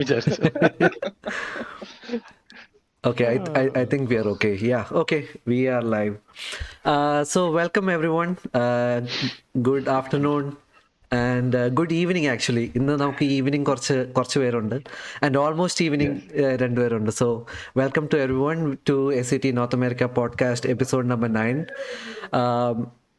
വിചാരിച്ചു Okay, I, I, I think we are okay. Yeah, okay, we are live. Uh, so, welcome everyone. Uh, good afternoon and uh, good evening actually. ഇന്ന് നമുക്ക് evening കുറച്ച് കുറച്ച് പേരുണ്ട് and almost evening രണ്ടുപേരുണ്ട് so welcome to everyone to S C T North America podcast episode number nine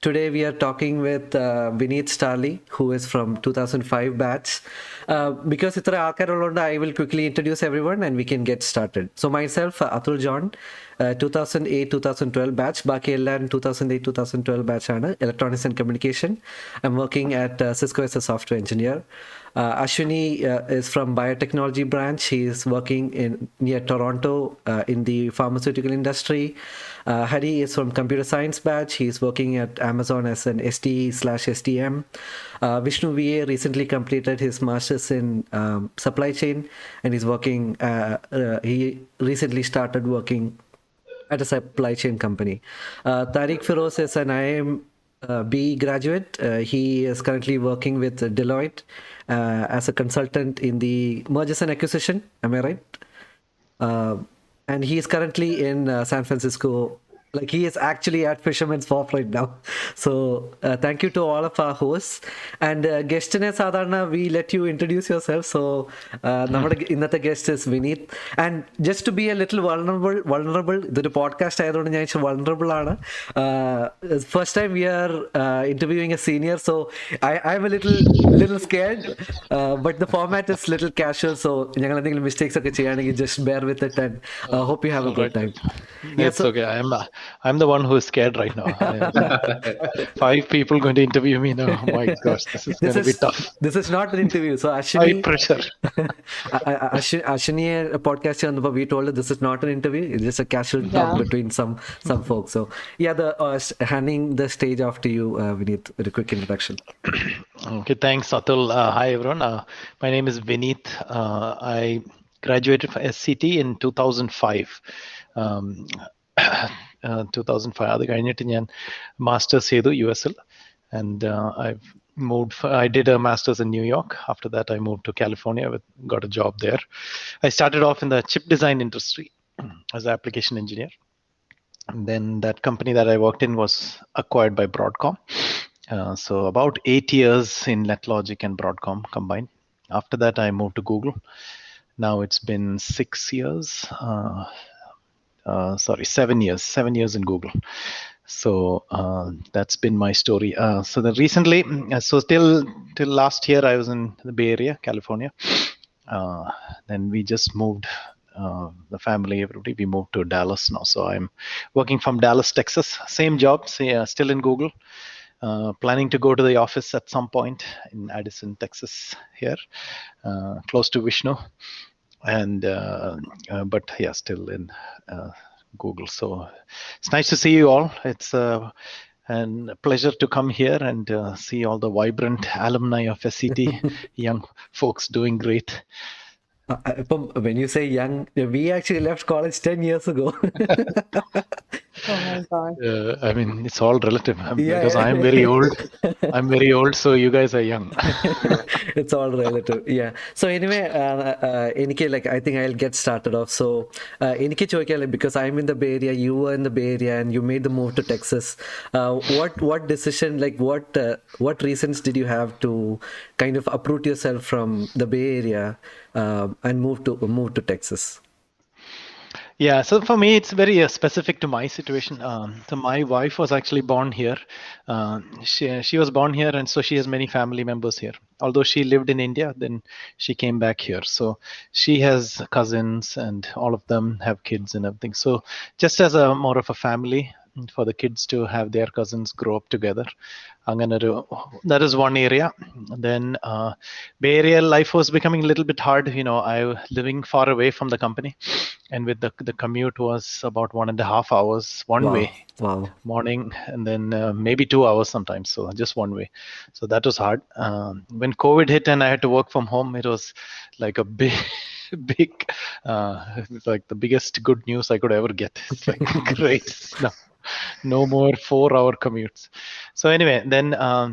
Today we are talking with uh, Vineeth Starly, who is from 2005 batch. Uh, because itra an I will quickly introduce everyone and we can get started. So myself, uh, Atul John, 2008-2012 batch, Baki Ellan 2008-2012 batch, Electronics and Communication. I'm working at uh, Cisco as a software engineer. Uh, Ashwini uh, is from biotechnology branch. He is working in near Toronto uh, in the pharmaceutical industry. Uh, Hari is from computer science batch. He is working at Amazon as an SDE slash STM. Uh, Vishnu VA recently completed his master's in um, supply chain and he's working. Uh, he recently started working at a supply chain company. Uh, Tariq is an IIM uh, B graduate. Uh, he is currently working with Deloitte uh, as a consultant in the mergers and acquisition. Am I right? Uh, and he is currently in uh, San Francisco like he is actually at fisherman's wharf right now. So uh, thank you to all of our hosts. And uh, guest sadhana we let you introduce yourself. So uh another hmm. guest is vineeth and just to be a little vulnerable vulnerable the podcast i don't know vulnerable uh, first time we are uh, interviewing a senior. So i am a little little scared. But the format is little casual. So mistakes just bear with it and i hope you have a good time. Yes okay. I am. I'm the one who is scared right now. Five people going to interview me now. Oh my gosh, this is going to be tough. This is not an interview. So Ashini, high pressure. Ashini, Ashini, a we told her this is not an interview. It's just a casual talk between some some folks. So yeah, the uh, handing the stage off to you, uh, Vineeth, with a quick introduction. okay, thanks, Atul. Uh, hi everyone. Uh, my name is Vineeth. Uh, I graduated from SCT in 2005. Um, 2005 അത് കഴിഞ്ഞിട്ട് ഞാൻ masters ചെയ്തു U എസിൽ and I moved f- i did a master's in new york after that i moved to california with got a job there i started off in the chip design industry as an application engineer and then that company that I worked in was acquired by Broadcom. Uh, so about eight years in NetLogic and Broadcom combined. After that, I moved to Google. Now it's been six years. Uh, uh, sorry, seven years. Seven years in Google. So uh, that's been my story. Uh, so then recently, mm, so till till last year, I was in the Bay Area, California. Uh, then we just moved uh, the family, everybody, we moved to Dallas now. So I'm working from Dallas, Texas. Same job, uh, still in Google. Uh, planning to go to the office at some point in Addison, Texas, here, uh, close to Vishnu. And uh, uh, but yeah, still in uh, Google. So it's nice to see you all. It's uh, and a pleasure to come here and uh, see all the vibrant alumni of SCT, young folks doing great. Uh, uh, ഇപ്പം when you say young, we actually left college 10 years ago. Oh my god. Uh, I mean, it's all relative um, Yeah, because yeah. I'm very old. I'm very old, so you guys are young. it's all relative yeah so anyway uh, uh, എനിക്ക് like i think i'll get started off so uh, എനിക്ക് ചോദിക്കാൻ like, because i'm in the bay area you were in the bay area and you made the move to texas uh, what what decision like what uh, what reasons did you have to kind of uproot yourself from the bay area uh, and move to move to texas Yeah, so for me, it's very uh, specific to my situation. Um, so my wife was actually born here. Uh, she she was born here, and so she has many family members here. Although she lived in India, then she came back here. So she has cousins, and all of them have kids and everything. So just as a more of a family, for the kids to have their cousins grow up together. അങ്ങനെ ഒരു that is one area. Then uh, Bay Area life was becoming a little bit hard. You know, I was living far away from the company, and with the the commute was about one and a half hours one wow way wow morning and then uh, maybe two hours sometimes so just one way so that was hard um, when covid hit and i had to work from home it was like a big big uh, it's like the biggest good news i could ever get it's like great no no more four hour commutes so anyway then um,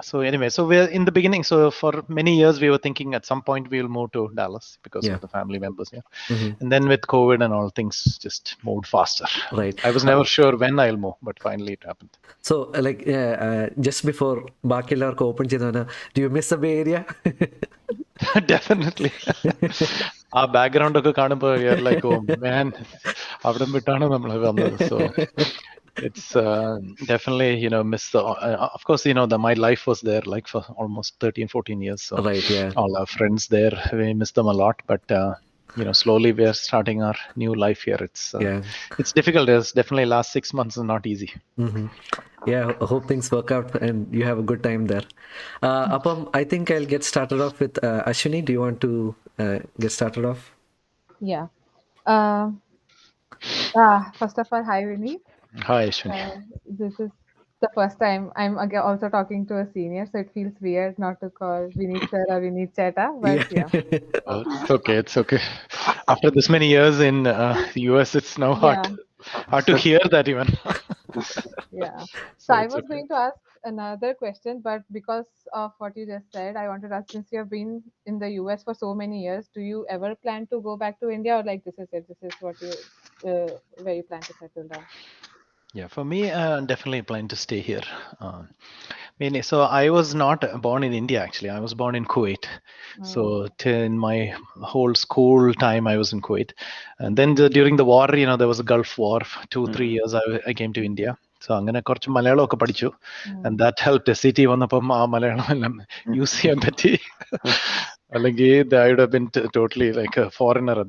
so anyway, so we're in the beginning. So for many years, we were thinking at some point we'll move to Dallas because Yeah. of the family members here. Mhm. And then with COVID and all, things just moved faster. Right. I was never sure when I'll move, but finally it happened. So, uh, like, uh, uh, just before ബാക്കി എല്ലാവർക്കും open ചെയ്തവന് do you miss the bay area Definitely. ആ background ഒക്കെ കാണുമ്പോൾ like oh മാൻ അവിടെ വിട്ടാണ് നമ്മൾ വന്നത് so it's uh, definitely you know miss the uh, of course you know the my life was there like for almost 13 14 years so right yeah all our friends there we miss them a lot but uh, you know slowly we are starting our new life here it's uh, Yeah. it's difficult it's definitely last six months is not easy Mm-hmm. Yeah, I hope things work out and you have a good time there. Uh, Apam, I think I'll get started off with uh, Ashwini. Do you want to uh, get started off? Yeah. Uh, ah, first of all, hi Vinny. hi Ashwini. Uh, this is the first time I'm aga also talking to a senior, so it feels weird not to call Vinny sir or Vinny Cheta. But yeah, Uh, it's okay it's okay after this many years in uh, the us it's now hard hard to hear that even yeah. So So I was okay. going to ask another question, but because of what you just said, I wanted to ask since you have been in the US for so many years, do you ever plan to go back to India or like this is it? This is what you uh, where you plan to settle down? Yeah, for me, uh, definitely plan to stay here. Um, meaning, so I was not born in India actually. I was born in Kuwait. So t- in my whole school time, I was in Kuwait, and then the, during the war, you know, there was a Gulf War. Two three years, I, I came to India. So അങ്ങനെ കുറച്ച് മലയാളമൊക്കെ പഠിച്ചു. That help C T വന്നപ്പം ആ മലയാളം എല്ലാം use ചെയ്യാൻ പറ്റി. അല്ലെങ്കിൽ totally like foreigner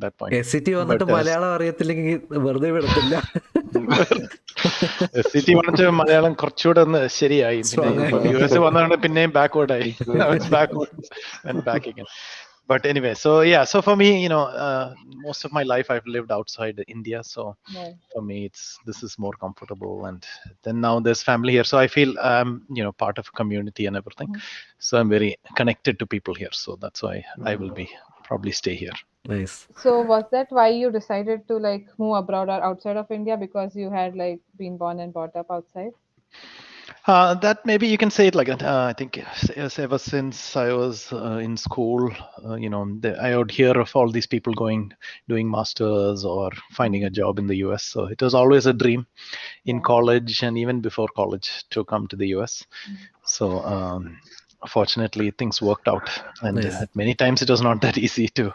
Malayalam Malayalam കുറച്ചുകൂടെ ഒന്ന് ശരിയായി. യു എസ് വന്നതാണ് പിന്നെയും ബാക്ക്വേർഡ് ആയി. But anyway so yeah so for me you know uh, most of my life i've lived outside india so Right. for me it's this is more comfortable and then now there's family here so i feel i'm you know part of a community and everything. So i'm very connected to people here so that's why i will be probably stay here. Nice So was that why you decided to like move abroad or outside of India because you had like been born and brought up outside? Uh, that maybe you can say it like that. Uh, I think yes, ever since I was uh, in school, uh, you know, the, I would hear of all these people going, doing masters or finding a job in the US. So it was always a dream in college and even before college to come to the US. So um, fortunately, things worked out, and Nice. uh, many times it was not that easy to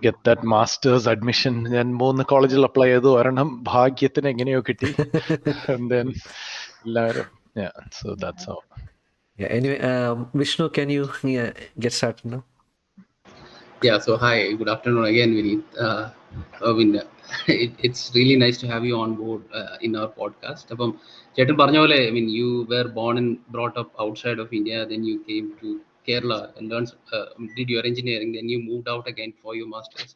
get that master's admission. ഞാൻ മൂന്ന് കോളേജിൽ apply ചെയ്തു ഒരെണ്ണം ഭാഗ്യത്തിന് എങ്ങനെയോ കിട്ടി and then എല്ലാവരും yeah so that's all. Yeah anyway um, vishnu can you get started now? Yeah so hi good afternoon again vineeth uh, uh, it's really nice to have you on board uh, in our podcast. I mean you were born and brought up outside of india then you came to kerala and learned uh, did your engineering then you moved out again for your masters.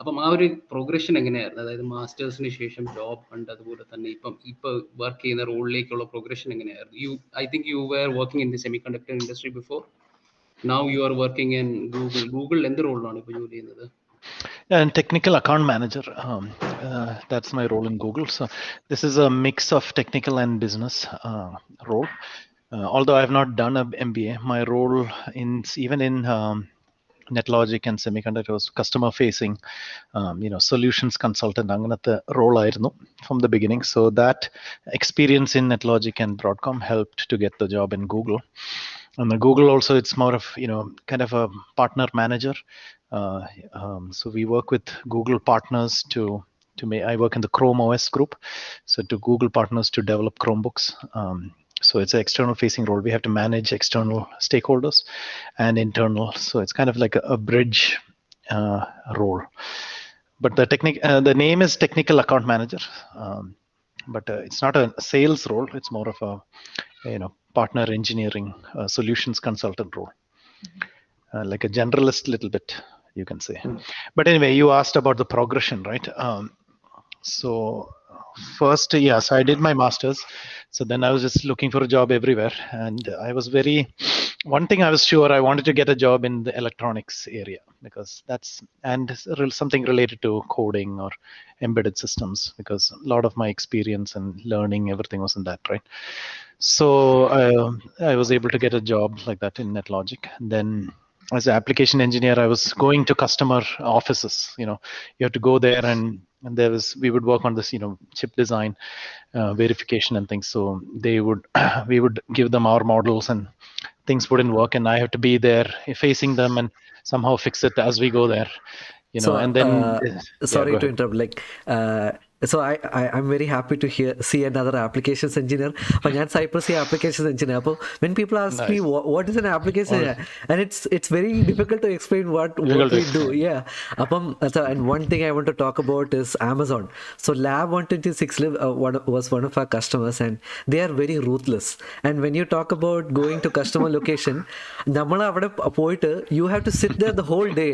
അപ്പം ആ ഒരു progression എങ്ങനെയായിരുന്നു അതായത് മാസ്റ്റേഴ്സിന് ശേഷം job ഉണ്ട് അതുപോലെ തന്നെ ഇപ്പം ഇപ്പൊ വർക്ക് ചെയ്യുന്ന റോളിലേക്കുള്ള പ്രോഗ്രഷൻ എങ്ങനെയായിരുന്നു you I think U were working in the semiconductor industry before now you are working in Google Google എന്ത് റോളിലാണ് ഇപ്പോൾ ജോലി ചെയ്യുന്നത് and technical account manager um, uh, that's my role in google so this is a mix of technical and business uh, role uh, although i have not done a mba my role in even in um, netlogic and semiconductor was customer facing um, you know solutions consultant അങ്ങനത്തെ role ആയിരുന്നു from the beginning so that experience in netlogic and broadcom helped to get the job in google and the google also it's more of you know kind of a partner manager uh, um, so we work with google partners to to make i work in the chrome os group so to google partners to develop chromebooks um, so it's an external facing role. We have to manage external stakeholders and internal. So it's kind of like a, a bridge uh, role. But the technic uh, the name is technical account manager um, but uh, it's not a sales role. It's more of a you know partner engineering uh, solutions consultant role. Uh, like a generalist little bit you can say. But anyway you asked about the progression right? Um, so first yes i did my masters so then i was just looking for a job everywhere and i was very one thing I was sure I wanted to get a job in the electronics area because that's and something related to coding or embedded systems because a lot of my experience and learning everything was in that right. So uh, I was able to get a job like that in NetLogic. And then as an application engineer, I was going to customer offices. You know, you have to go there and and there was we would work on this you know chip design uh, verification and things. So they would we would give them our models and things wouldn't work. And i have to be there facing them and somehow fix it as we go there you know so, and then uh, sorry to interrupt. Like uh, so I I am very happy to hear see another applications engineer അപ്പോൾ ഞാൻ Cypress ഈ applications engineer അപ്പോൾ when people ask me what is an application and it's it's very difficult to explain what what we do yeah അപ്പം so and one thing I want to talk about is Amazon so lab one twenty സിക്സിൽ was one of our customers and they are very ruthless and when you talk about going to customer location നമ്മൾ അവിടെ പോയിട്ട് you have to sit the whole day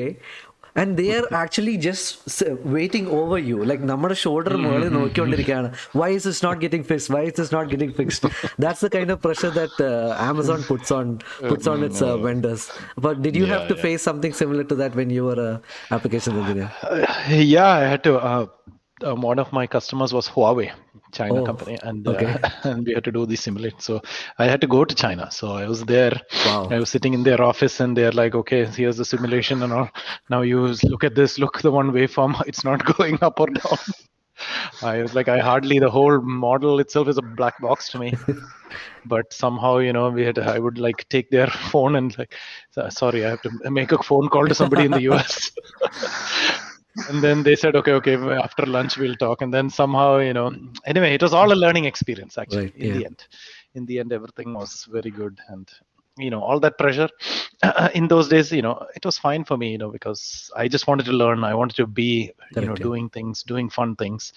day and they are actually just waiting over you like നമ്മുടെ shoulder മുകളിൽ നോക്കിക്കൊണ്ടിരിക്കുകയാണ് why is this not getting fixed why is this not getting fixed that's the kind of pressure that uh, amazon puts on puts on its uh, vendors but did you yeah, have to yeah. face something similar to that when you were a application engineer uh, yeah i had to uh, um, one of my customers was Huawei, China oh, company, and, uh, and we had to do the simulate. So I had to go to China. So I was there. Wow. I was sitting in their office, and they're like, "Okay, here's the simulation, and all. Now you look at this. Look the one waveform. It's not going up or down." I was like, I hardly the whole model itself is a black box to me. but somehow, you know, we had I would like take their phone and like, sorry, I have to make a phone call to somebody in the US and then they said okay okay after lunch we'll talk and then somehow you know anyway it was all a learning experience actually right, in yeah. the end in the end everything was very good and you know all that pressure in those days you know it was fine for me you know because i just wanted to learn i wanted to be you know doing things doing fun things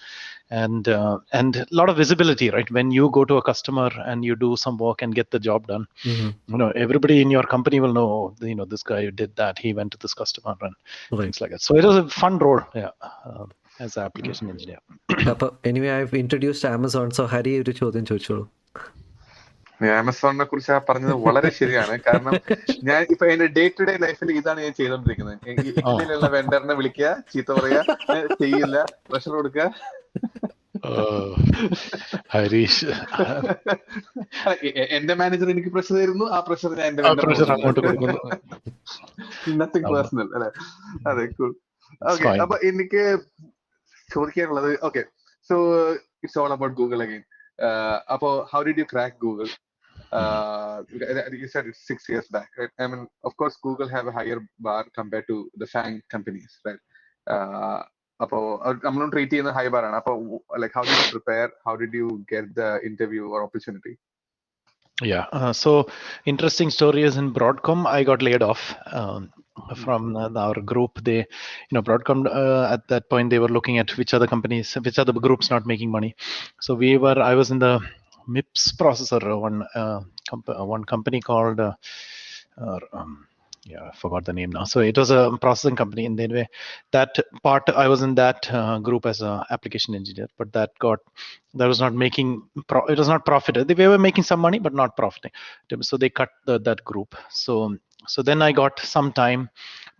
and uh, and a lot of visibility right when you go to a customer and you do some work and get the job done mm-hmm. you know everybody in your company will know oh, you know this guy did that he went to this customer and right. things like that so it was a fun role yeah uh, as an application engineer anyway i've introduced amazon so hari ഒരു ചോദ്യം ചോദിച്ചോളൂ ആമസോണിനെ കുറിച്ച് ആ പറഞ്ഞത് വളരെ ശരിയാണ്. കാരണം ഞാൻ ഇപ്പൊ എന്റെ ഡേ ടു ഡേ ലൈഫിൽ ഇതാണ് ഞാൻ ചെയ്തോണ്ടിരിക്കുന്നത്. ഇന്ത്യയിലുള്ള വെണ്ടറിനെ വിളിക്കുക ചീത്ത പറയുക ചെയ്യില്ല പ്രഷർ കൊടുക്കുക. ഹരീഷ്. എന്റെ മാനേജർ എനിക്ക് പ്രഷർ തരുന്നു ആ പ്രഷർ ഞാൻ എന്റെ നത്തിങ് പേഴ്സണൽ അല്ലെ? അതെ കൂൾ ഓക്കെ അപ്പൊ എനിക്ക് ചോദിക്കാനുള്ളത് okay so it's all about Google again അപ്പോ how did you crack Google uh, you said it's six years back, right? I mean, of course, Google have a higher bar compared to the FANG companies, right? Uh, I'm not treating the high bar. Like, how did you prepare? How did you get the interview or opportunity? Yeah. Uh, so, interesting story is in Broadcom, I got laid off. Um, from uh, our group they you know broadcom uh, at that point they were looking at which other companies which other groups not making money so we were i was in the MIPS processor, one uh, comp- uh, one company called uh, um, yeah, I forgot the name now. So it was a processing company, and then that part I was in that uh, group as an application engineer, but that got that was not making it was not profited. They were making some money, but not profiting. So they cut the, that group. So so then I got some time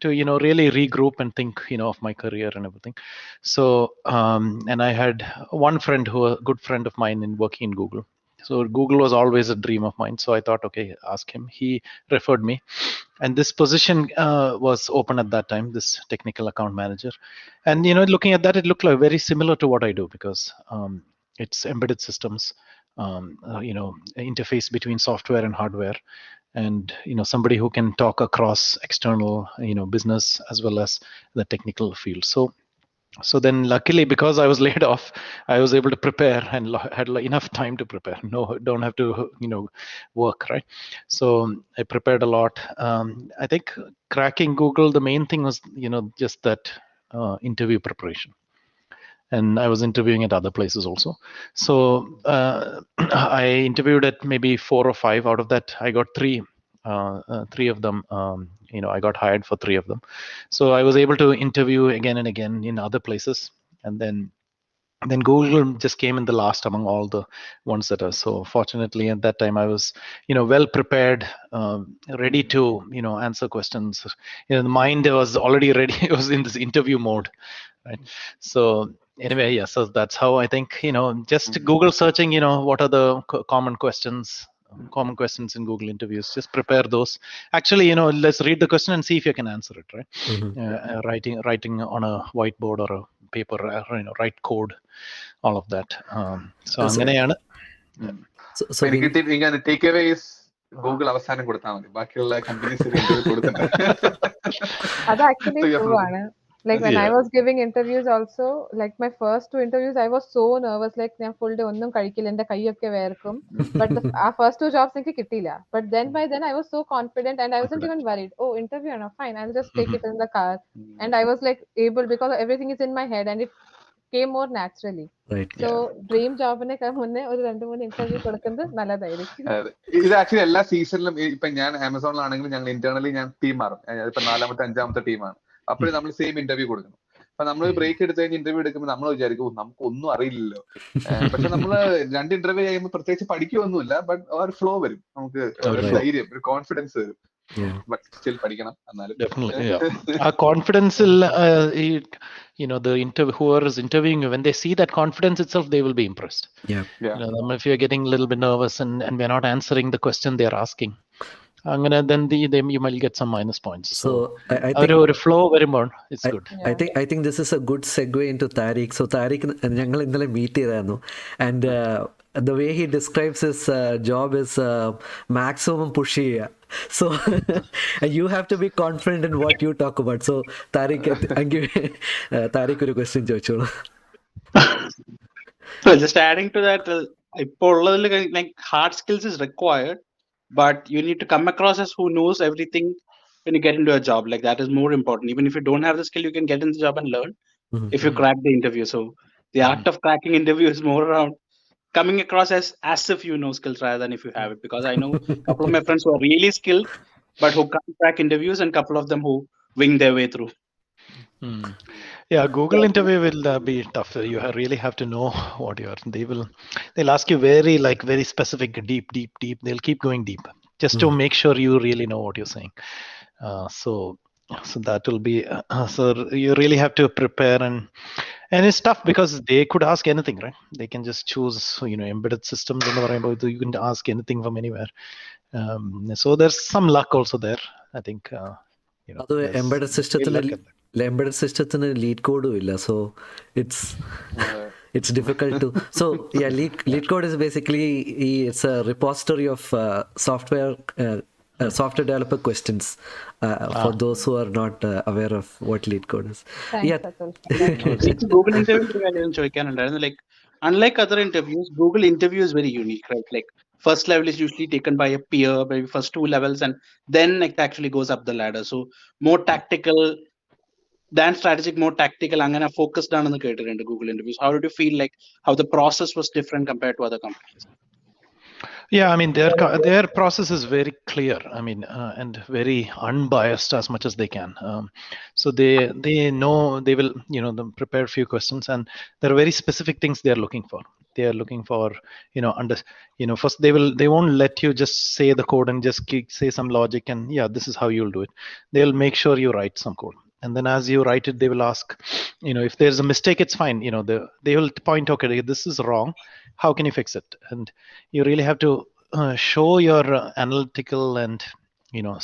to you know really regroup and think you know of my career and everything so um, and i had one friend who a good friend of mine in working in google so google was always a dream of mine. So i thought okay ask him. He referred me. And this position uh, was open at that time this technical account manager. And you know looking at that it looked like very similar to what i do because um, it's embedded systems um, uh, you know interface between software and hardware. And you know somebody who can talk across external you know business as well as the technical field. So so then luckily because i was laid off i was able to prepare and had enough time to prepare no don't have to you know work right so i prepared a lot um, i think cracking google the main thing was you know just that uh, interview preparation and I was interviewing at other places also. So uh, I interviewed at maybe four or five. Out of that, I got three. Uh, uh, three of them, um, you know, I got hired for three of them. So I was able to interview again and again in other places, and then then Google just came in the last among all the ones that are. So fortunately, at that time, I was, you know, well prepared, um, ready to, you know, answer questions. You know, the mind was already ready. it was in this interview mode, right? So anyway, yeah. So that's how I think, you know, just Mhm. Google searching, you know, what are the co- common questions, common questions in Google interviews. Just prepare those. Actually, you know, let's read the question and see if you can answer it, right? Mhm. uh, uh, writing writing on a whiteboard or a paper uh, you know write code all of that um, so So- അങ്ങനെയാണ് So, so So എനിക്ക് Vinit, T- ഇങ്ങനെ take away Google അവസാനം കൊടുത്താൽ മതി ബാക്കിയുള്ള companies കൊടുത്തിട്ടുണ്ട് അത് actually like when yeah. i was giving interviews also like my first two interviews i was so nervous like ഞാൻ ഫുൾ ഡേ ഒന്നും കഴിക്കില്ല എന്റെ കൈയൊക്കെ വേർക്കും. ബട്ട് ആ ഫസ്റ്റ് ടു ജോബ്സ് എനിക്ക് കിട്ടിയില്ല. But then by then I was so confident and I was even worried oh interview ആണോ? Fine I just take it in the car and I was like able because everything is in my head and it came more naturally so dream ജോബിനെ മുന്നേ ഒരു രണ്ട് മൂന്ന് interview കൊടുക്കുന്നത് നല്ലതായിരിക്കും. ഇത് actually എല്ലാ സീസണിലും ഇപ്പൊ ഞാൻ ആമസോണിലാണെങ്കിലും ഞങ്ങൾ ഇന്റേണലി ഞാൻ ടീം മാറും. ഇപ്പൊ നാലാമത്തെ അഞ്ചാമത്തെ ടീമാണ് അപ്പോഴും നമ്മൾ സെയിം ഇന്റർവ്യൂ കൊടുക്കണം. അപ്പൊ നമ്മൾ ബ്രേക്ക് എടുത്ത് കഴിഞ്ഞ് ഇന്റർവ്യൂ എടുക്കുമ്പോൾ നമ്മൾ വിചാരിക്കും നമുക്കൊന്നും അറിയില്ലല്ലോ. പക്ഷെ നമ്മൾ രണ്ട് ഇന്റർവ്യൂ ചെയ്യുമ്പോൾ പ്രത്യേകിച്ച് പഠിക്കുകയൊന്നുമില്ല ബട്ട് ഒരു ഫ്ലോ വരും. നമുക്ക് ധൈര്യം ഒരു കോൺഫിഡൻസ് വരും. Confidence you know there is interviewing when they see that confidence itself they will be impressed നമ്മൾ if you getting little bit nervous and we are not answering the question they are asking അങ്ങനെ then the, them you might get some minus points so, So I, I ഒരു think ഒരു flow വരുമ്പോൾ it's I- good I think I think this is a good segue into Tariq. So Tariq, ഞങ്ങൾ ഇന്നലെ meet ചെയ്തായിരുന്നു and the way he describes his uh, job is uh, maximum push ചെയ്യുക so you have to be confident in what you talk about so Tariq I give uh, Tariq ഒരു question ചോദിച്ചോളൂ So just adding to that, uh, ഇപ്പോൾ ഉള്ളതിൽ like hard skills is required, but you need to come across as who knows everything when you get into a job. Like that is more important. Even if you don't have the skill, you can get in the job and learn Mhm. if you crack the interview. So the art of cracking interview is more around coming across as as if you know skills rather than if you have it. Because I know a couple of my friends who are really skilled, but who can't crack interviews, and a couple of them who wing their way through. Hmm. Yeah, Google interview will uh, be tough. You ha- really have to know what you are. They will, they'll ask you very like very specific, deep, deep, deep. They'll keep going deep just to make sure you really know what you're saying. Uh, so, so that will be. Uh, so you really have to prepare and and it's tough because they could ask anything, right? They can just choose, you know, embedded systems and whatever. You can ask anything from anywhere. Um, so there's some luck also there. I think. Uh, you know, അത് there's embedded embedded സിസ്റ്റത്തിന് lead കോഡും ഇല്ല so so it's it's difficult to so yeah. Leet is basically ഈ it's a repository of software software developer questions uh, ah. for those who are not uh, aware of what LeetCode is. Yeah. Google interview like unlike other interviews, Google interview is very unique, right? Like first level is usually taken by a peer, maybe first two levels, and then it actually goes up the ladder. So more tactical than strategic more tactical അങ്ങനെ focused ആണെന്ന് കേട്ടിട്ടുണ്ട് Google interviews how did you feel like how the process was different compared to other companies Yeah, I mean their co- their process is very clear. I mean, uh, and very unbiased as much as they can. Um, so they they know they will you know them prepare a few questions, and there are very specific things they are looking for. They are looking for you know under you know first they will they won't let you just say the code and just keep, say some logic and yeah this is how you'll do it. They'll make sure you write some code and then as you write it they will ask you know if there's a mistake it's fine you know the, they will point okay this is wrong how can you fix it? And you really have to uh, show your uh, analytical and you know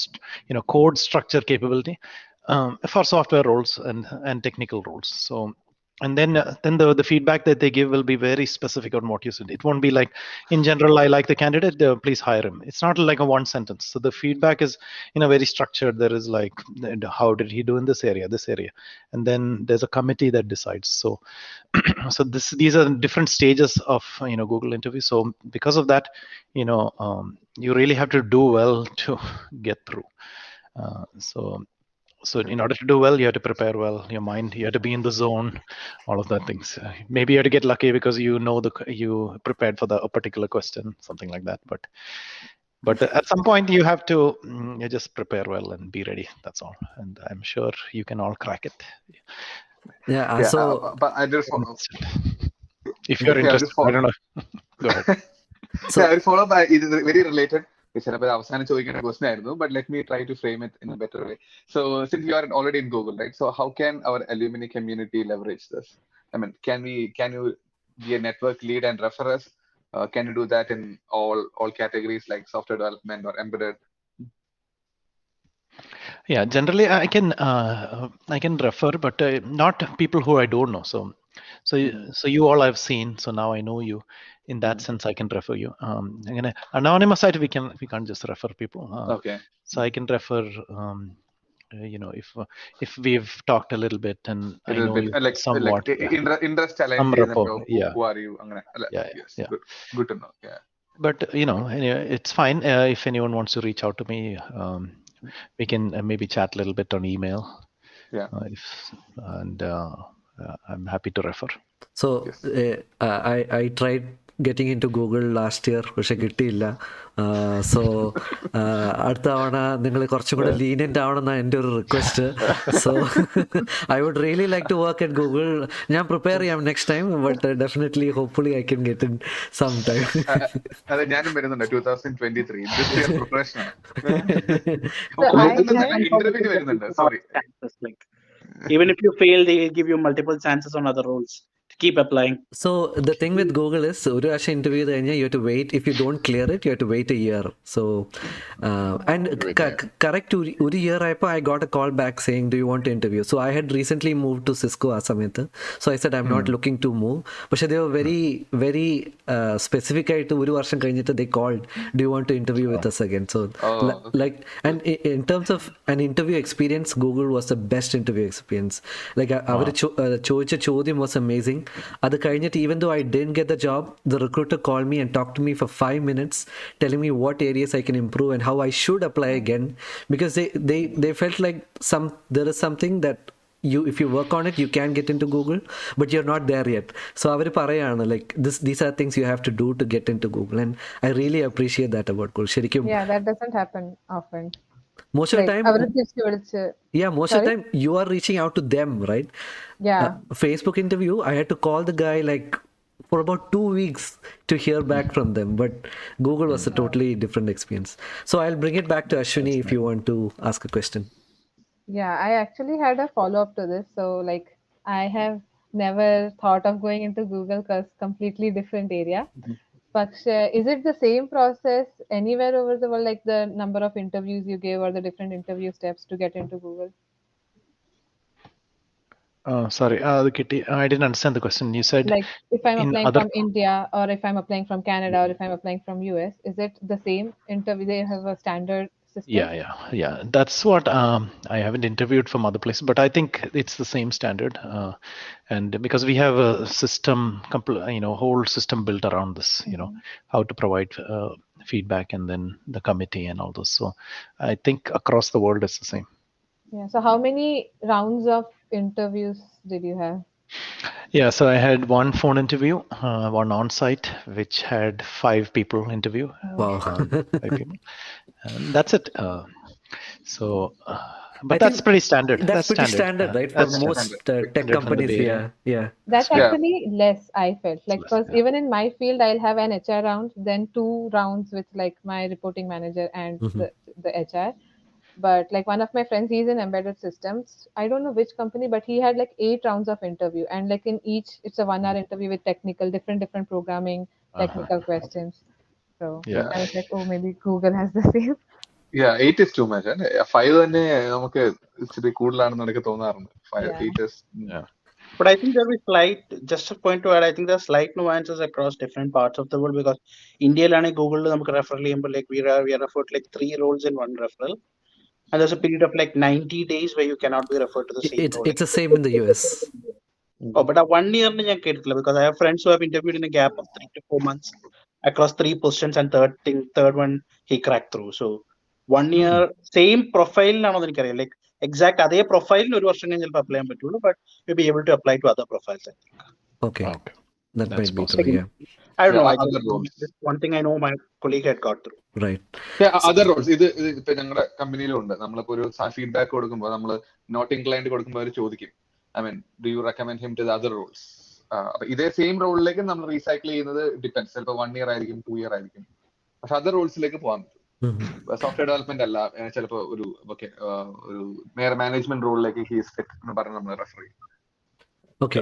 you know code structure capability um, for software roles and and technical roles. So and then uh, then the the feedback that they give will be very specific on what you said. It won't be like in general i like the candidate uh, please hire him. It's not like a one sentence. So the feedback is in a very structured there is like how did he do in this area this area? And then there's a committee that decides. So so this these are different stages of you know google interview. So because of that you know um, you really have to do well to get through. Uh, so so in order to do well you have to prepare well your mind. You have to be in the zone all of that things. Uh, maybe you have to get lucky because you know the you prepared for the a particular question something like that but but at some point you have to mm, you just prepare well and be ready that's all. And i'm sure you can all crack it. Yeah, uh, yeah so uh, but i just follow. if you're yeah, interested I, I, don't know. go ahead. So yeah, i follow by it is very related. ചിലപ്പോൾ അവസാനം ചോദിക്കേണ്ട question ആയിരുന്നു but let me try to frame it in A better way so since you are already in Google right so how can our alumni community leverage this I mean can we can U be a network lead and refer us? Uh, can you do that in all all categories like software development or embedded? Yeah, generally I can uh, I can refer, but uh, not people who I don't know. So, so, mm-hmm. so you all I've seen. So now I know you. In that mm-hmm. sense, I can refer you. Um, I'm gonna anonymous site. We can we can't just refer people. Uh, okay. So I can refer. Um, uh, you know, if uh, if we've talked a little bit and a little I know bit. You uh, like, somewhat, like, yeah. interest, interest some yeah. Who are you? yeah, yes, yeah. Good, good to know. Yeah. But you know, anyway, it's fine. Uh, if anyone wants to reach out to me, um, we can uh, maybe chat a little bit on email. Yeah. Uh, if, and uh, i'm happy to refer. So Yes. uh, I I tried getting into Google last year പക്ഷെ കിട്ടിയില്ല. So അടുത്ത തവണ നിങ്ങൾ കുറച്ചും കൂടെ lenient ആവണമെന്നാണ് എന്റെ ഒരു request so I would really like to work at Google ഞാൻ പ്രിപ്പയർ ചെയ്യാം next time but definitely hopefully I can get in some time അതെ ഞാനും വരുന്നുണ്ട്. Two thousand twenty three preparation വരുന്നുണ്ട്. Sorry even if you fail, they give you multiple chances on other roles keep applying. So the thing with Google is ഒരു പ്രാവശ്യം interview ചെയ്ത് കഴിഞ്ഞാൽ U to wait if you don't clear it you to wait A year so and correct ഒരു year ആയപ്പോൾ I got A call back saying do you want to interview so I had recent move to Cisco ആ സമയത്ത് so I said I am not looking to move പക്ഷെ ദേ very very specific ആയിട്ട് ഒരു വർഷം കഴിഞ്ഞിട്ട് ദേ called do you want to interview with us again so Oh, like and i- in terms of an interview experience google was the best interview experience like അവർ ചോദിച്ച ചോദ്യം was amazing അത് കഴിഞ്ഞിട്ട് even though i didn't get the job the recruiter called me and talked to me for five minutes telling me what areas i can improve and how i should apply again because they they they felt like some there is something that you if you work on it you can get into google but you're not there yet so അവർ പറയാണ് like this these are things you have to do to get into google and i really appreciate that about google ശരിക്കും most of the time yeah most Sorry? of the time you are reaching out to them right? Yeah. Uh, facebook interview i had to call the guy like for about two weeks to hear back hmm. from them but google was a totally different experience. So i'll bring it back to ashwini if you want to ask a question. Yeah i actually had a follow-up to this. So like i have never thought of going into google because completely different area. Mm-hmm. Uh, is it the same process anywhere over the world, like the number of interviews you gave or the different interview steps to get into Google? uh, sorry uh, kitty i didn't understand the question you said Like, if I'm in applying other- from India or if I'm applying from Canada or if I'm applying from US, is it the same interview? They have a standard system? yeah yeah yeah that's what um, i haven't interviewed from other places but i think it's the same standard uh, and because we have a system compl- you know whole system built around this you know how to provide uh, feedback and then the committee and all those so i think across the world it's the same Yeah. So, how many rounds of interviews did you have? Yeah so i had one phone interview uh, one on site which had five people interview wow five people and that's it uh, so uh, but I that's pretty standard that's, pretty standard, uh, right for that's most uh, tech Standard from the companies yeah yeah That's Yeah. actually less, I felt. Like, because yeah. even in my field, I'll have an HR round, then two rounds with like my reporting manager and Mhm. the, the HR But like one of my friends, he's in embedded systems. I don't know which company, but he had like eight rounds of interview, and like in each, it's a one-hour interview with technical, different, different programming, Uh-huh. technical questions. So Yeah. I was like, oh, maybe Google has the same. Eight is too much അല്ലേ five തന്നെ നമുക്ക് ഇച്ചിരി കൂടുതലാണെന്ന് എനിക്ക് തോന്നാറുണ്ട് five Yeah. Eight is But I think there'll be slight, just a point to add, I think there are slight nuances across different parts of the world because India ലാണ് Google നമുക്ക് referral ചെയ്യുമ്പോൾ like we are we are referred like three roles in one referral. And there's a period of like 90 days where you cannot be referred to the same it's role. it's the same in the us Oh, but a one year because I have friends who have interviewed in a gap of three to four months across three positions and third thing, third one he cracked through. So one year same പ്രൊഫൈലിനാണോ എനിക്കറിയാം like exact അതേ പ്രൊഫൈലിന് ഒരു വർഷം കഴിഞ്ഞ് ചിലപ്പോൾ apply ചെയ്യാൻ പറ്റുള്ളൂ but you be able to apply to other profiles okay okay that That's might be possible. true yeah. I don't know. Yeah, I other roles. one thing I know my colleague had got through. right. Other roles ഇത് ഇപ്പൊ ഞങ്ങളുടെ കമ്പനിയിലും ഉണ്ട് നമ്മളിപ്പോ ഒരു feedback കൊടുക്കുമ്പോൾ നമ്മൾ not inclined കൊടുക്കുമ്പോൾ അവർ ചോദിക്കും. I mean do you recommend him to the other roles ഇതേ സെയിം റോളിലേക്ക് നമ്മൾ റീസൈക്കിൾ ചെയ്യുന്നത് ഡിപ്പെൻസ് ചിലപ്പോൾ വൺ ഇയർ ആയിരിക്കും ടു ഇയർ ആയിരിക്കും. പക്ഷെ അതർ റോൾസിലേക്ക് പോകാൻ പറ്റും. സോഫ്റ്റ്വെയർ ഡെവലപ്മെന്റ് അല്ല ചിലപ്പോൾ ഒരു ഓക്കെ ഒരു മേയർ മാനേജ്മെന്റ് റോളിലേക്ക് ഹീസ് ഫിറ്റ് എന്ന് പറഞ്ഞ് നമ്മൾ റെഫർ ചെയ്യും. ഓക്കെ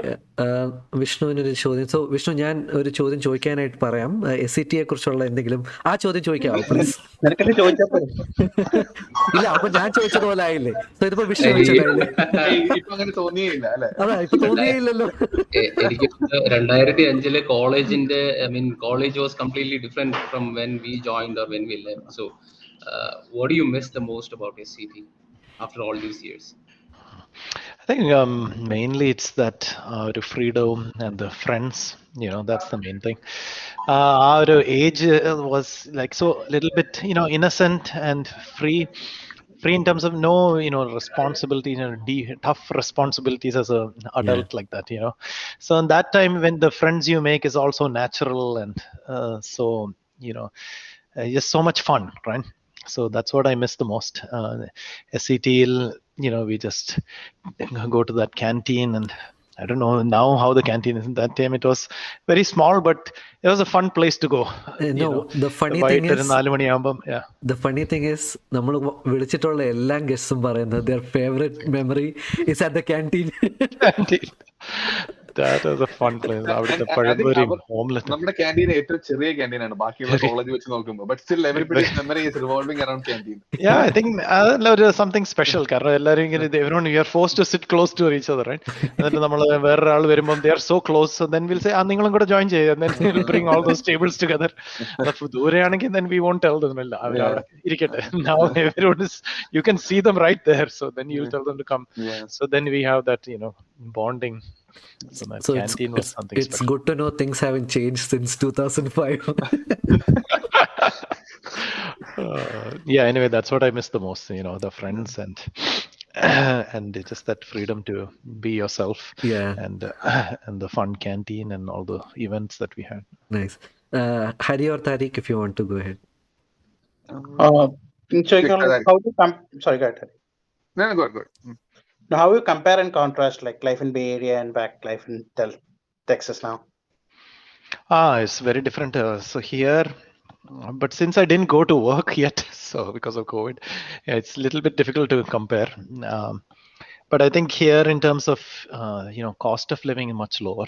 വിഷ്ണുവിനൊരു ചോദ്യം. സോ വിഷ്ണു ഞാൻ ഒരു ചോദ്യം ചോദിക്കാനായിട്ട് പറയാം. എസ് സി ടിയെ കുറിച്ചുള്ള എന്തെങ്കിലും. ആ ചോദ്യം ചോദിക്കാമോ പ്ലീസ്? ഇല്ല അപ്പൊ ഞാൻ ചോദിച്ചത് പോലെ ആയില്ലേ? സോ ഇതിപ്പോ വിഷ്ണു അതാ ഇപ്പൊ തോന്നിയില്ലല്ലോ. എനിക്ക് രണ്ടായിരത്തി അഞ്ചിൽ കോളേജിന്റെ I mean college was completely different from when we joined or when we left so what you miss the most about S C T after all these years I think um, mainly it's that uh, the freedom and the friends. You know, that's the main thing. Uh, our age uh, was like so little bit, you know, innocent and free. Free in terms of no, you know, responsibility, you know, de- tough responsibilities as a adult like that, you know. So in that time, when the friends you make is also natural and uh, so, you know, uh, just so much fun, right? So that's what I miss the most. Uh, SCTL, you know, we just go to that canteen and I don't know now how the canteen is. That time it was very small, but it was a fun place to go. Uh, no, the funny thing വൈകിട്ട് ഒരു is- നാല് മണിയാകുമ്പം yeah. The funny thing is നമ്മൾ വിളിച്ചിട്ടുള്ള എല്ലാ ഗസ്റ്റും പറയുന്നത് there favourite memory is at the canteen Canteen. That was a fun place. അവിടുത്തെ പഴംപൊരിയും omelette നമ്മുടെ canteen ഏറ്റവും ചെറിയ ക്യാന്റീൻ ആണ്. ബാക്കിയുള്ള കോളേജ് വെച്ച് നോക്കുമ്പോൾ but still everybody memory is revolving around canteen Yeah, I think അതല്ല ഒരു സംതിങ് സ്പെഷ്യൽ കാരണം എല്ലാവരും ഇങ്ങനെ everyone you are forced to sit close to reach other right എന്നിട്ട് നമ്മൾ വേറൊരാൾ വരുമ്പോൾ they are so close then will say ആ നിങ്ങളും കൂടെ ജോയിൻ ചെയ്യുക bring all those tables together ദൂരെയാണെങ്കിൽ then we won't tell them ഇല്ല അവർ അവിടെ ഇരിക്കട്ടെ. Now everyone is you can see them right there so then you tell them to come so then we have that you know bonding So my so canteen it's, was something. It's special. good to know things haven't changed since 2005. uh, yeah. Anyway, that's what I miss the most. You know, the friends and and just that freedom to be yourself. Yeah. And uh, and the fun canteen and all the events that we had. Nice. Uh, Hari or Tariq, if you want to go ahead. Uh, so you can, how to? Sorry, go ahead. No, no, go ahead, go ahead. Mm. Now, how you compare and contrast like life in Bay Area and back life in Tel- Texas now? ah it's very different uh, so here but since i didn't go to work yet so because of covid it's a little bit difficult to compare um, but i think here in terms of uh, you know cost of living is much lower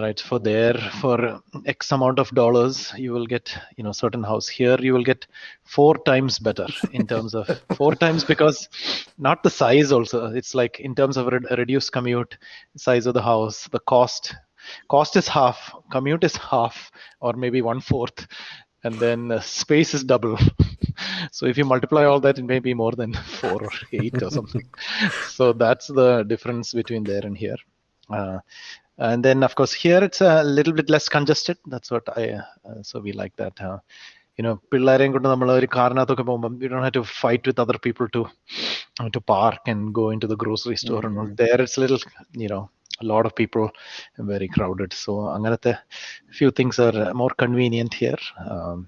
right for there for x amount of dollars you will get you know certain house. Here you will get four times better in terms of four times because not the size also. It's like in terms of re- reduced commute size of the house the cost. Cost is half commute is half or maybe one fourth and then uh, space is double. So if you multiply all that it may be more than four or eight or something. So that's the difference between there and here. Uh, and then of course here it's a little bit less congested that's what i uh, so we like that uh, you know പിള്ളേരെയും കൊണ്ട് നമ്മൾ ഒരു കാറിനകത്തൊക്കെ പോകുമ്പോൾ you don't have to fight with other people to uh, to park and go into the grocery store and all there it's little you know a lot of people and very crowded so അങ്ങനത്തെ few things are uh, more convenient here um,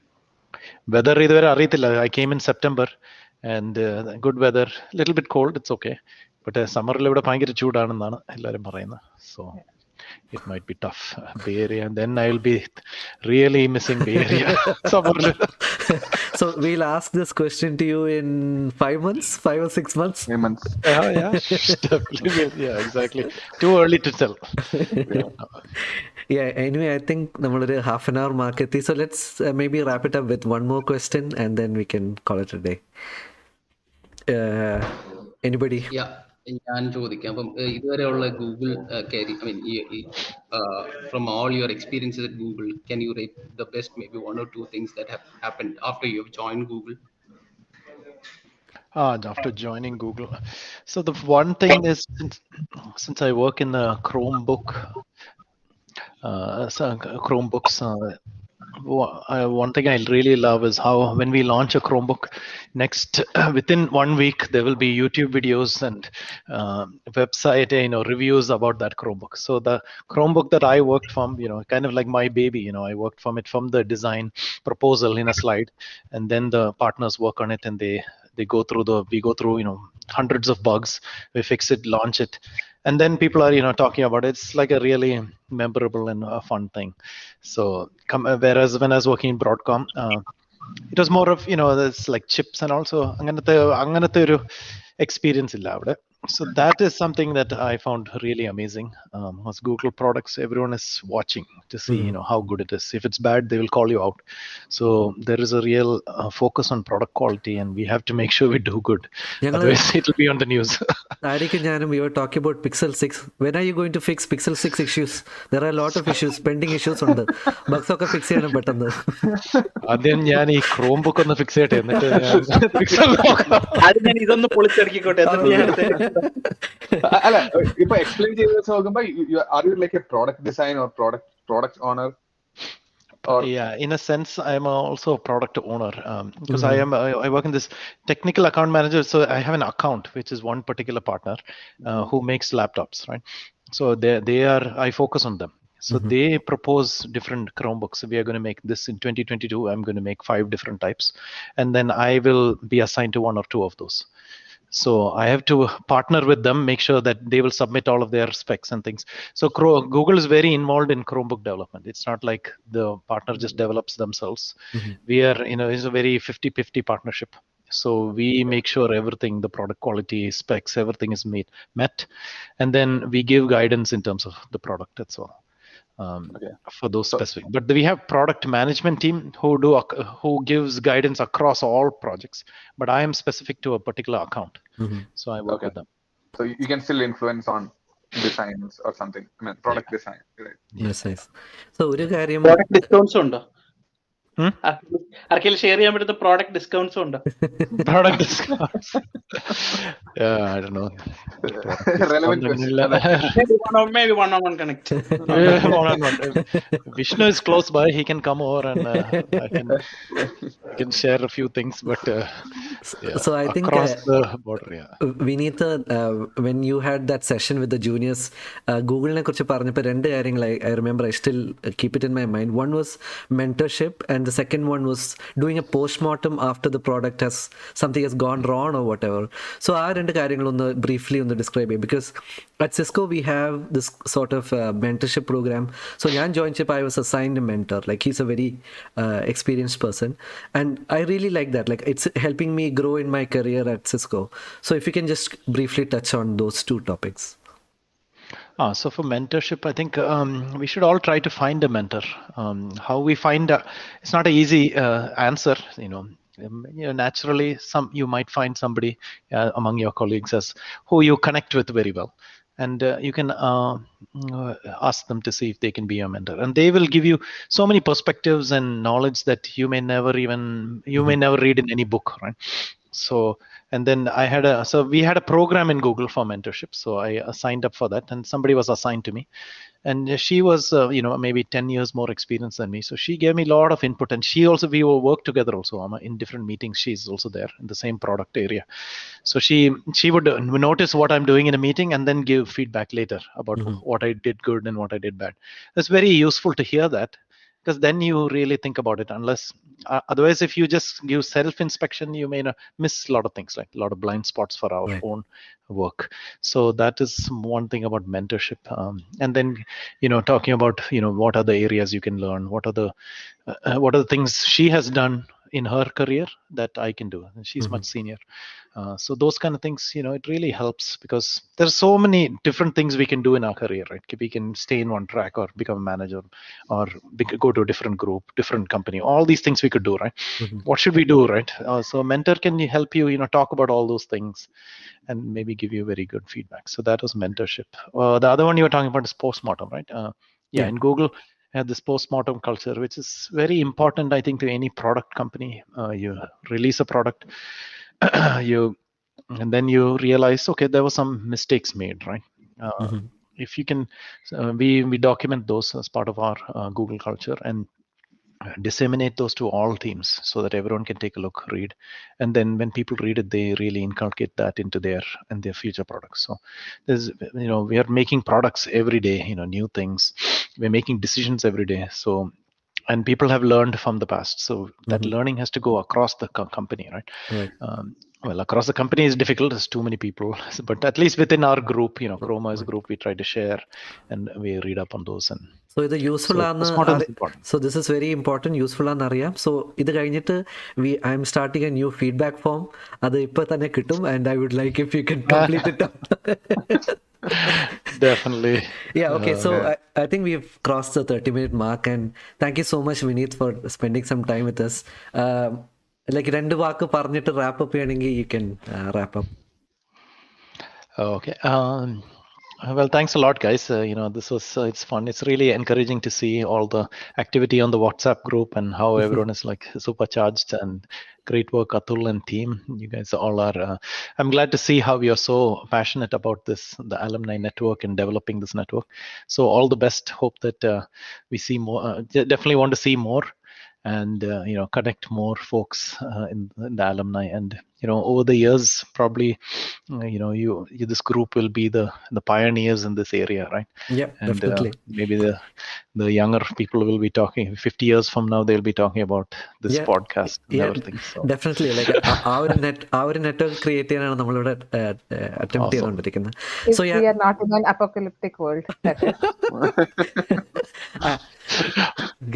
weather ഇതുവരെ അറിയത്തില്ല i came in september and uh, good weather little bit cold it's okay but സമ്മറിൽ ഇവിടെ ഭയങ്കര ചൂടാണെന്നാണ് എല്ലാവരും പറയുന്നത് so it might be tough bay area and then i will be really missing bay area summerല്. so we'll ask this question to you in five months, five or six months. yeah yeah definitely will. yeah exactly too early to tell Yeah, anyway, I think നമ്മളൊരു half an hour mark എത്തി. So let's uh, maybe wrap it up with one more question and then we can call it a day. Uh, anybody? Yeah, ഞാൻ ചോദിക്കാം അപ്പം ഏഹ്, ഇതുവരെയുള്ള Google I mean from all your experiences at Google can you rate the best maybe one or two things that have happen after you have join Google Ah, after joining Google. So the one thing is since, since I work in the Chromebook, uh, so Chromebooks, uh, wha- uh, one thing I really love is how when we launch a Chromebook, next within one week there will be YouTube videos and um website, you know, reviews about that Chromebook. So the Chromebook that I worked from, you know, kind of like my baby, you know, I worked from it from the design proposal in a slide, and then the partners work on it and they they go through the we go through you know hundreds of bugs we fix it launch it and then people are you know talking about it. it's like a really memorable and a fun thing so come whereas when i was working in broadcom uh, it was more of you know there's like chips and also അങ്ങനത്തെ അങ്ങനത്തെ ഒരു experience ഇല്ല അവിടെ so that is something that I found really amazing. Um, as Google products, everyone is watching to see, mm-hmm. you know, how good it is. If it's bad, they will call you out. So there is a real uh, focus on product quality, and we have to make sure we do good. Otherwise, it'll be on the news. we were talking about Pixel 6. When are you going to fix Pixel 6 issues? There are a lot of issues, pending issues on the bugs ഒക്കെ fix ചെയ്യണം പെട്ടെന്ന് ആദ്യം ഞാൻ ഈ Chrome book ഒന്ന് fix ചെയ്യട്ടെ എന്നിട്ട് അത് ഞാൻ ഇതൊന്ന് പൊളിച്ചടക്കിക്കോട്ടെ അല്ല ഇപ്പൊ എക്സ്പ്ലെയിൻ ചെയ്ത് വെച്ച് നോക്കുമ്പോ are you like A product design or product product owner Or... yeah in a sense i'm also a product owner um, because mm-hmm. i am I, I, work in this technical account manager so i have an account which is one particular partner uh, who makes laptops right so they they are i focus on them so mm-hmm. they propose different chromebooks we are going to make this in 2022 i'm going to make five different types and then i will be assigned to one or two of those so I have to partner with them, make sure that they will submit all of their specs and things. So Google is very involved in Chromebook development. It's not like the partner just develops themselves. Mm-hmm. We are, you know, it's a very 50-50 partnership. So we make sure everything, the product quality, specs, everything is met met, and then we give guidance in terms of the product. That's all um, okay. for those specific. But we have product management team who do who gives guidance across all projects. But I am specific to a particular account, mm-hmm. so I work okay. with them. So you can still influence on designs or something. I mean, product yeah. design. Right? Yes, yes. So ഒരു കാര്യം product discounts ഉണ്ടോ ആർക്കെങ്കിലും share ചെയ്യാൻ പറ്റുന്ന product ഡിസ്കൗണ്ട്സും ഉണ്ട് product discounts I don't know. Relevant question. maybe one on maybe one on one connect. one on one. Vishnu is close by. He can come over and uh, I can I can share a few things. But uh, yeah, so I think across uh, the border, yeah. Vinitha, uh, when you had that session with the juniors, uh, ഗൂഗിളിനെ കുറിച്ച് പറഞ്ഞപ്പോൾ രണ്ട് കാര്യങ്ങൾ I remember I still keep it in my mind one was mentorship and the second one was doing a post-mortem after the product has something has gone wrong or whatever so ആ രണ്ട് കാര്യങ്ങൾ ഒന്ന് briefly ഒന്ന് describe ചെയ്യും because at Cisco we have this sort of mentorship programme so ഞാൻ join ചെയ്തപ്പോൾ I was assigned A mentor like he's A very experienced person and I really like that like it's helping me grow in my career at Cisco so if you can just briefly touch on those to topics Ah, so for mentorship, I think um, we should all try to find a mentor. Um, how we find a, it's not an easy uh, answer, you know. Um, you know, naturally, some you might find somebody uh, among your colleagues as who you connect with very well, and uh, you can uh, uh, ask them to see if they can be your mentor, and they will give you so many perspectives and knowledge that you may never even you may mm-hmm. never read in any book, right? So and then i had a so we had a program in google for mentorship. So i uh, signed up for that and somebody was assigned to me. And she was uh, you know maybe 10 years more experience than me. So she gave me a lot of input and she also we will work together also um, in different meetings. She's also there in the same product area. So she she would notice what i'm doing in a meeting and then give feedback later about mm-hmm. what i did good and what i did bad. It's very useful to hear that because then you really think about it unless uh, otherwise if you just give self inspection you may miss a lot of things like a lot of blind spots for our right. own work so that is one thing about mentorship um, and then you know talking about you know what are the areas you can learn what are the uh, uh what are the things she has done in her career that I can do. And she's mm-hmm. much senior. Uh, so those kind of things, you know, it really helps because there's so many different things we can do in our career, right? We can stay in one track or become a manager or go to a different group, different company. All these things we could do, right? Mm-hmm. What should we do, right? Uh, so mentor can help you, you know, talk about all those things and maybe give you very good feedback. So that was mentorship. Uh, the other one you were talking about is postmortem, right? Uh, yeah, yeah, in Google, have this post-mortem culture, which is very important, I think, to any product company. Uh, you release a product, you and then you realize, okay, there were some mistakes made, right? Uh, mm-hmm. If you can, uh, we we document those as part of our uh, Google culture and disseminate those to all teams so that everyone can take a look read. And then when people read it they really inculcate that into their and their future products. So there's you know we are making products every day you know new things. We're making decisions every day. So and people have learned from the past. So that mm-hmm. learning has to go across the co- company right, right. Um, well across the company is difficult there's too many people but at least within our group you know ChromeOS group we try to share and we read up on those and so ഇത് useful so, so this is very important useful ആണെന്ന് അറിയാം so ഇത് കഴിഞ്ഞിട്ട് we I am starting a new feedback form അത് ഇപ്പൊ തന്നെ കിട്ടും and I would like if you can complete it. Definitely. Yeah, okay. Uh, so yeah. I, I, think we've crossed the 30 minute mark, and thank you so much, Vineeth, for spending some time with us. Um, like രണ്ട് വാക്ക് പറഞ്ഞിട്ട് wrap up ചെയ്യണമെങ്കിൽ you can wrap up okay um well thanks a lot guys uh, you know this was uh, it's fun it's really encouraging to see all the activity on the whatsapp group and how everyone is like supercharged and great work atul and team you guys all are uh, i'm glad to see how you're so passionate about this the alumni network and developing this network so all the best hope that we see more definitely want to see more and uh, you know connect more folks uh, in, in, the alumni and you know over the years probably uh, you know you, you, this group will be the the pioneers in this area right yeah and definitely maybe the the younger people will be talking 50 years from now they'll be talking about this Yeah. podcast and Yeah, everything so definitely like ആ ഒരു net ആ ഒരു network create ചെയ്യാനാണ് നമ്മളിവിടെ attempt Awesome. ചെയ്തുകൊണ്ടിരിക്കുന്നത് If So, yeah. we are not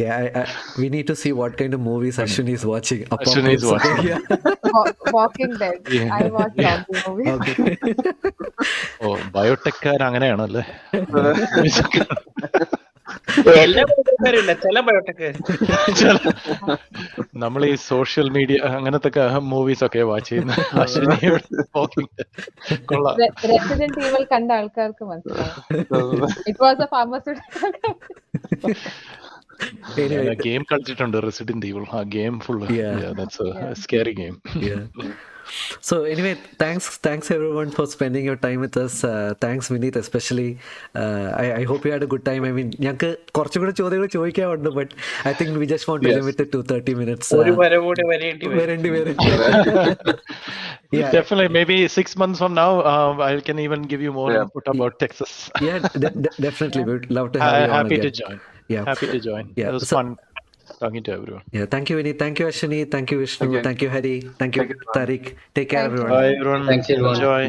in an apocalyptic world, that is. Okay, I, I, we need to see what kind of movies Ashwini is watching. Ashwini is Apocalypse. watching. Yeah. Wa- Walking Dead. Yeah. I watch zombie movies. Okay. ഓ ബയോടെക്കാർ അങ്ങനെയാണല്ലേ എല്ലാ ബയോടെക്കാരും ഇല്ല ചില ബയോടെക്കാർ നമ്മൾ ഈ social media അങ്ങനത്തെ movies ഒക്കെ watch ചെയ്യുന്ന Ashwini walking dead. കൊള്ളാം Re- Resident Evil കണ്ട ആൾക്കാർക്ക് മനസ്സിലാവും anyway, yeah, ഗെയിം കളിച്ചിട്ടുണ്ട് റെസിഡന്റ് ഈവിൾ ആ game yeah. a scary game. yeah. So anyway, thanks, thanks everyone for spending your time with us. Uh, thanks, Vineeth, especially. Uh, I, I hope you had a good time. I mean, ഞങ്ങൾക്ക് കുറച്ചും കൂടെ ചോദ്യങ്ങൾ ചോദിക്കാറുണ്ട് but I think we just won't limit to thirty minutes വരേണ്ടി വരും yeah. definitely maybe six months from now uh, i can even give you more yeah. input about texas yeah de- de- definitely we'd love to have uh, you happy to join yeah. Happy to join. Yeah, It was so- fun talking to everyone. Yeah, thank you, Vineeth. Thank you, Ashwini. Thank you, Vishnu. Thank you. Thank you, Hari. Thank you, Thank you. Tariq. Take care, Thank everyone. Bye, everyone. Thanks everyone. Enjoy. Bye.